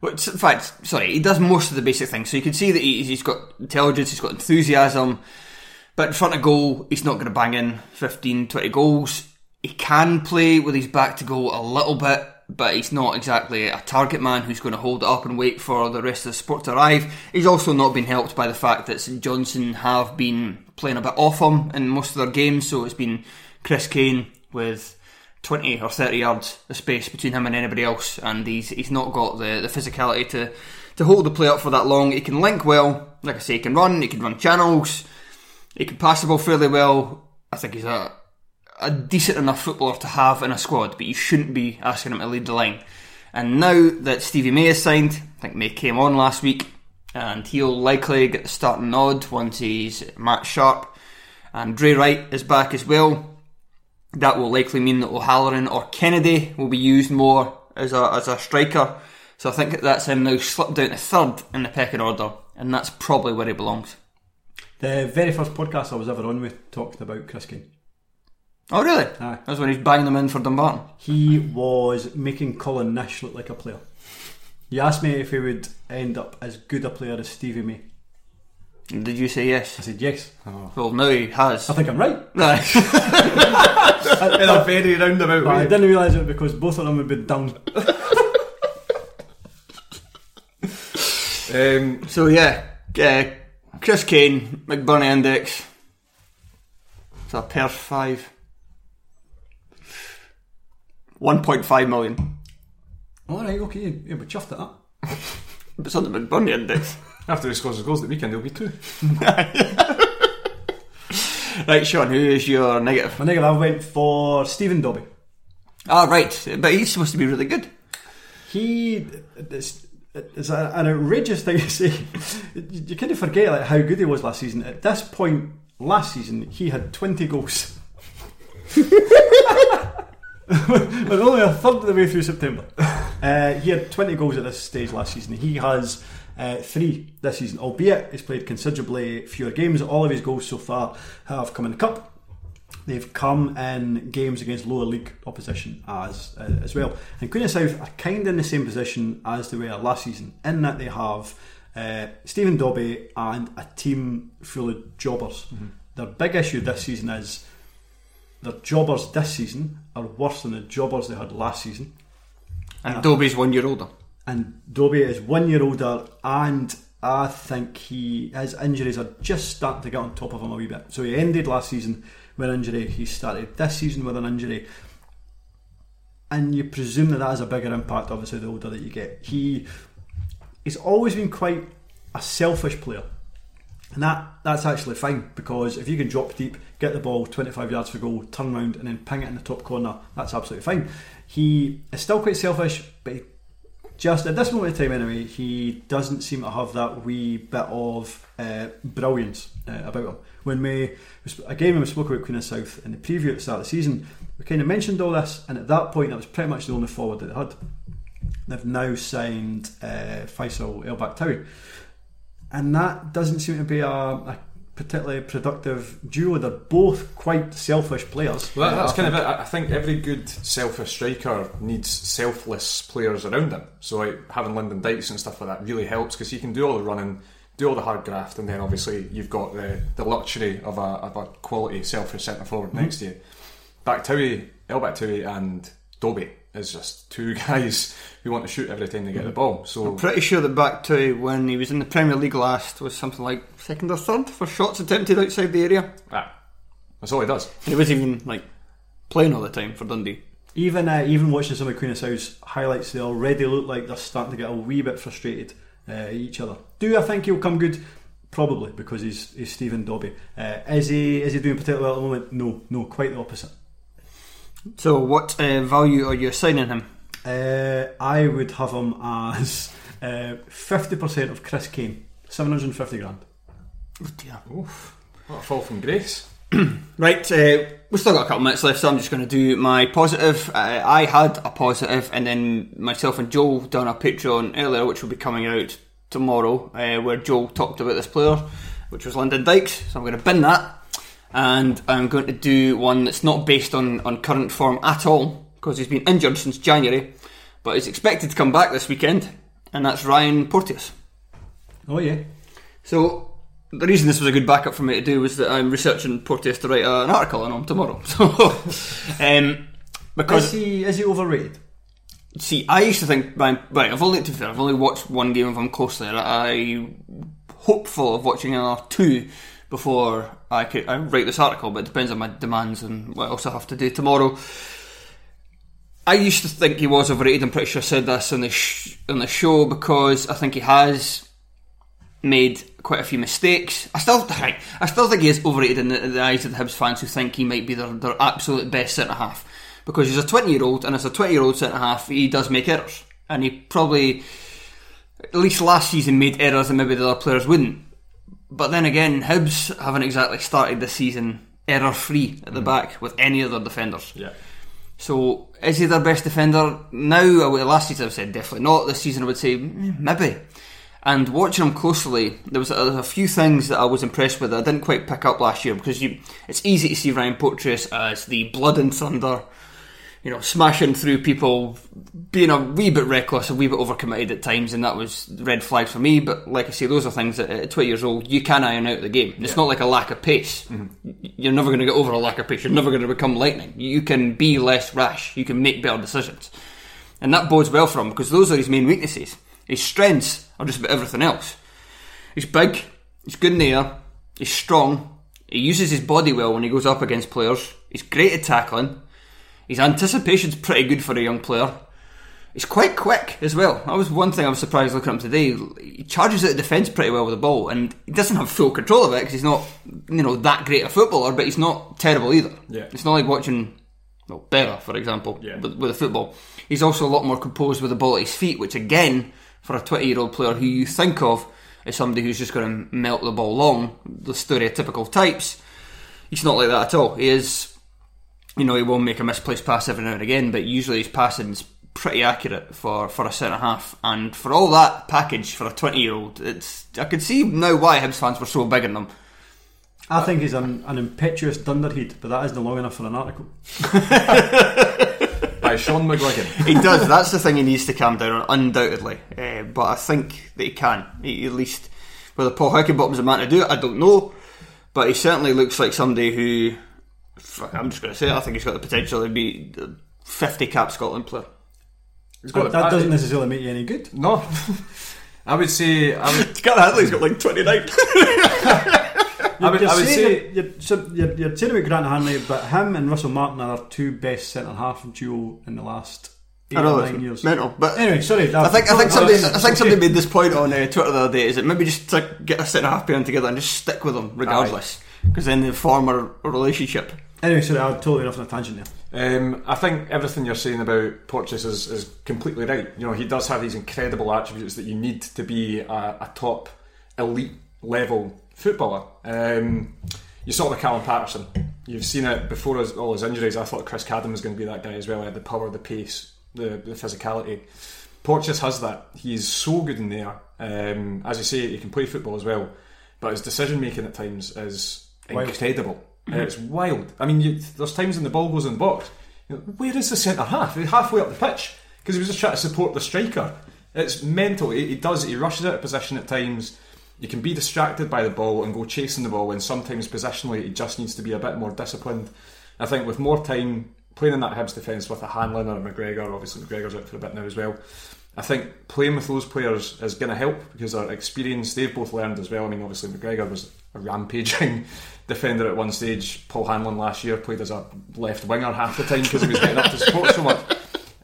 Which, in fact, sorry, he does most of the basic things. So you can see that he- he's got intelligence, he's got enthusiasm, but in front of goal, he's not going to bang in 15, 20 goals. He can play with his back to goal a little bit, but he's not exactly a target man who's going to hold it up and wait for the rest of the support to arrive. He's also not been helped by the fact that St Johnstone have been playing a bit off him in most of their games, so it's been Chris Kane with 20 or 30 yards of space between him and anybody else, and he's he's not got the, the physicality to, to hold the play up for that long. He can link well, like I say, he can run, he can run channels, he can pass the ball fairly well. I think he's a a decent enough footballer to have in a squad, but you shouldn't be asking him to lead the line. And now that Stevie May is signed, I think May came on last week, and he'll likely get the starting nod once he's Matt Sharp, and Drey Wright is back as well. That will likely mean that O'Halloran or Kennedy will be used more as a as a striker. So I think that's him now slipped down to third in the pecking order, and that's probably where he belongs. The very first podcast I was ever on with talked about Chris Kane. Oh really? Aye. That's when he's banging them in for Dumbarton. He was making Colin Nish look like a player. You asked me if he would end up as good a player as Stevie May. Did you say yes? I said yes. Well, now he has. I think I'm right. Aye. In a very roundabout But I didn't realise it because both of them had been done. Um, so yeah, uh, Chris Kane, McBurnie Index. It's a Perth five. 1.5 million. Alright, okay, you- you'll be chuffed at that. It's on the McBurnie Index. after he scores his goals at the weekend, he'll be two. right, Shaughan, who is your negative? My negative, I went for Stephen Dobbie. Ah, right, but he's supposed to be really good. He it's, it's a, an outrageous thing to say. You, you kind of forget like how good he was last season. At this point last season, he had twenty goals. We're only a third of the way through September. Uh, he had 20 goals at this stage last season. He has uh, three this season, albeit he's played considerably fewer games. All of his goals so far have come in the cup. They've come in games against lower league opposition as uh, as well. And Queen of South are kind of in the same position as they were last season, in that they have uh, Stephen Dobbie and a team full of jobbers. Their big issue this season is their jobbers this season are worse than the jobbers they had last season. And Dobbie's one year older. And Dobbie is one year older, and I think he his injuries are just starting to get on top of him a wee bit. So he ended last season with an injury. He started this season with an injury, and you presume that that has a bigger impact. Obviously, the older that you get, he he's always been quite a selfish player. And that, that's actually fine because if you can drop deep, get the ball 25 yards for goal, turn around and then ping it in the top corner, that's absolutely fine. He is still quite selfish, but he just at this moment in time anyway, he doesn't seem to have that wee bit of uh, brilliance uh, about him. When we, again, when we spoke about Queen of South in the preview at the start of the season, we kind of mentioned all this, and at that point, that was pretty much the only forward that they had. They've now signed uh, Faissal El Bakhtaoui, and that doesn't seem to be a, a particularly productive duo. They're both quite selfish players. Well, that, that's I kind of it. I I think every good selfish striker needs selfless players around him. So like having Lyndon Dykes and stuff like that really helps because he can do all the running, do all the hard graft, and then obviously you've got the, the luxury of a, of a quality selfish centre forward mm-hmm. next to you. Bakhtaoui, El Bakhtaoui, and Dobbie is just two guys who want to shoot every time they get the ball. So Pretty sure that Bakhtaoui when he was in the Premier League last was something like second or third for shots attempted outside the area. ah, that's all he does. And he was even like playing all the time for Dundee. Even uh, even watching some of Queen of South's highlights, they already look like they're starting to get a wee bit frustrated uh, at each other. Do I think he'll come good? Probably because he's, he's Stephen Dobbie. Uh, is he is he doing particularly well at the moment? No, no, quite the opposite. So, what uh, value are you assigning him? Uh, I would have him as uh, fifty percent of Chris Kane, seven hundred and fifty grand. Oh dear. Oof, what a fall from grace. Right, uh, we've still got a couple minutes left, so I'm just going to do my positive. Uh, I had a positive, and then myself and Joel done a Patreon earlier, which will be coming out tomorrow, uh, where Joel talked about this player, which was Lyndon Dykes. So I'm going to bin that, and I'm going to do one that's not based on, on current form at all, because he's been injured since January, but he's expected to come back this weekend, and that's Ryan Porteous. Oh yeah, So the reason this was a good backup for me to do was that I'm researching Porteous to write an article on him tomorrow. So, um, is because he is he overrated? see, I used to think, right, right, I've only to be fair, I've only watched one game of him closely. I'm hopeful of watching another two before I could I write this article, but it depends on my demands and what else I have to do tomorrow. I used to think he was overrated. I'm pretty sure I said this on the sh- on the show because I think he has made quite a few mistakes. I still, right, I still think he is overrated in the, in the eyes of the Hibs fans who think he might be their, their absolute best centre half because he's a 20 year old and as a 20 year old centre half he does make errors and he probably at least last season made errors that maybe the other players wouldn't. But then again, Hibs haven't exactly started the season error free at the back with any other defenders. Yeah. So is he their best defender now? Last season I would said definitely not. This season I would say mm, maybe. And watching him closely, there was, a, a few things that I was impressed with that I didn't quite pick up last year because you, it's easy to see Ryan Porteous as the blood and thunder, you know, smashing through people, being a wee bit reckless, a wee bit overcommitted at times, and that was red flag for me. But like I say, those are things that at 20 years old you can iron out the game. It's not like a lack of pace. Mm-hmm. You're never going to get over a lack of pace. You're never going to become lightning. You can be less rash. You can make better decisions, and that bodes well for him because those are his main weaknesses. His strengths are just about everything else. He's big. He's good in the air. He's strong. He uses his body well when he goes up against players. He's great at tackling. His anticipation's pretty good for a young player. He's quite quick as well. That was one thing I was surprised looking at him today. He charges out of defence pretty well with the ball, and he doesn't have full control of it because he's not, you know, that great a footballer. But he's not terrible either. Yeah. It's not like watching, well, Berra, for example, Yeah. with, with a football. He's also a lot more composed with the ball at his feet, which again, for a 20 year old player who you think of as somebody who's just going to melt the ball long, the stereotypical types, he's not like that at all. He is, you know, he will make a misplaced pass every now and again, but usually his passing's pretty accurate for, for a centre half. And for all that package for a 20 year old, it's I can see now why Hibs fans were so big on them. I think he's an, an impetuous dunderhead, but that isn't long enough for an article. By Shaughan McGuigan. he does. That's the thing he needs to calm down on, undoubtedly. Uh, but I think that he can. He, at least whether Paul Heckingbottom's a man to do it, I don't know. But he certainly looks like somebody who. Fuck, I'm just going to say it. I think he's got the potential to be a 50 cap Scotland player. He's But got that I- doesn't necessarily make you any good. No. I would say I would, Scott Hadley's got like 29. I would, you're, I would saying say that- you're, you're, you're saying about Grant Hanley, but him and Russell Martin are our two best centre half duo in the last eight I know or nine years. mental, but Anyway, sorry. I think I think somebody I think somebody made this point on uh, Twitter the other day. Is it maybe just to get a centre half pairing together and just stick with them regardless, because then they form a, a relationship. Anyway, sorry, I'm totally off on a tangent there. Um, I think everything you're saying about Porteous is, is completely right. You know, he does have these incredible attributes that you need to be a, a top elite level footballer. Um, you saw the Callum Paterson. You've seen it before his, all his injuries. I thought Chris Cadden was going to be that guy as well. He had the power, the pace, the, the physicality. Porteous has that. He's so good in there. Um, as you say, he can play football as well. But his decision making at times is Wild. Incredible. It's wild. I mean, you, there's times when the ball goes in the box. You know, where is the centre half? He's halfway up the pitch because he was just trying to support the striker. It's mental. He, he does. He rushes out of position at times. you can be distracted by the ball and go chasing the ball And sometimes positionally he just needs to be a bit more disciplined. I think with more time playing in that Hibs defence with a Hanlon or a McGregor, obviously McGregor's out for a bit now as well. I think playing with those players is going to help because their experience. They've both learned as well. I mean, obviously McGregor was a rampaging defender at one stage. Paul Hanlon last year played as a left winger half the time because he was getting up to support so much.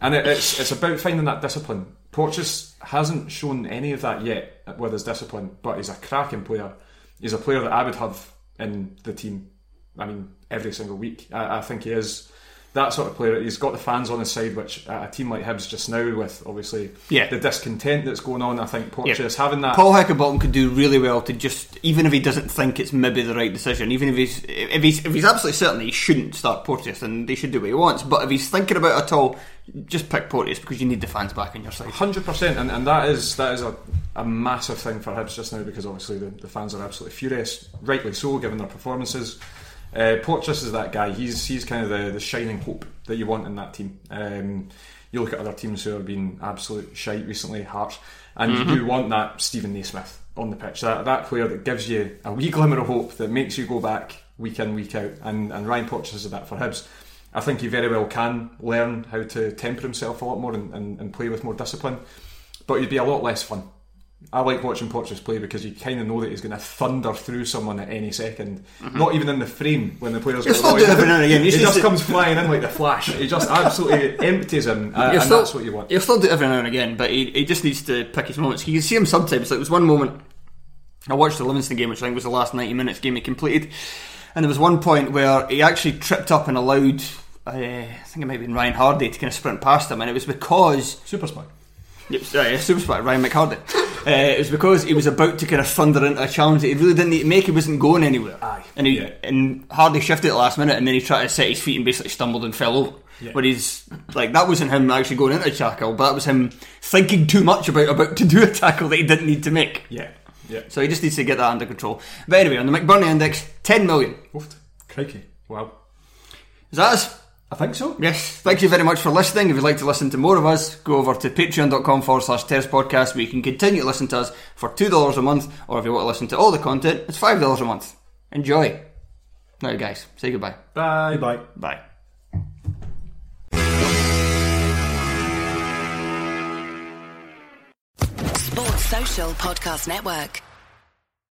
And it, it's it's about finding that discipline. Porteous hasn't shown any of that yet with his discipline, but he's a cracking player. He's a player that I would have in the team. I mean, every single week. I, I think he is that sort of player. He's got the fans on his side, which at a team like Hibs just now, with obviously Yeah. the discontent that's going on, I think Porteous Yeah. having that. Paul Heckingbottom could do really well to just, even if he doesn't think it's maybe the right decision, even if he's if he's if he's absolutely certain he shouldn't start Porteous and they should do what he wants, but if he's thinking about it at all, just pick Porteous because you need the fans back on your side. Hundred percent, and and that is that is a, a massive thing for Hibs just now because obviously the, the fans are absolutely furious, rightly so, given their performances. Uh, Porteous is that guy. He's he's kind of the, the shining hope that you want in that team. Um, you look at other teams who have been absolute shite recently, Hearts, and you do want that Steven Naismith on the pitch. That that player that gives you a wee glimmer of hope that makes you go back week in week out. And and Ryan Porteous is that for Hibs. I think he very well can learn how to temper himself a lot more and, and, and play with more discipline, but he'd be a lot less fun. I like watching Porteous play because you kind of know that he's going to thunder through someone at any 2nd Not even in the frame when the player's He'll got still the do it every now and again. He just just- comes flying in like the flash. He just absolutely empties him, uh, and He'll still- that's what you want. He'll still do it every now and again, but he, he just needs to pick his moments. You can see him sometimes. Like there was one moment I watched the Livingston game, which I think was the last ninety minutes game he completed, and there was one point where he actually tripped up and allowed. Uh, I think it might have been Ryan Hardy to kind of sprint past him, and it was because Super smart. Yep, uh, super spot, Ryan McHardy. Uh, it was because he was about to kind of thunder into a challenge that he really didn't need to make. He wasn't going anywhere. Aye. And he Yeah. and Hardy shifted at the last minute, and then he tried to set his feet and basically stumbled and fell over. Yeah. But he's like that wasn't him actually going into a tackle, but that was him thinking too much about about to do a tackle that he didn't need to make. Yeah, yeah. So he just needs to get that under control. But anyway, on the McBurnie index, ten million. Oofed. Crikey. Wow. Is that us? I think so. Yes, thank you very much for listening. If you'd like to listen to more of us, go over to patreon.com forward slash Terrace Podcast where you can continue to listen to us for $2 a month, or if you want to listen to all the content, it's $5 a month. Enjoy. Now, guys, say goodbye. Bye. Goodbye. Bye. Sports Social Podcast Network.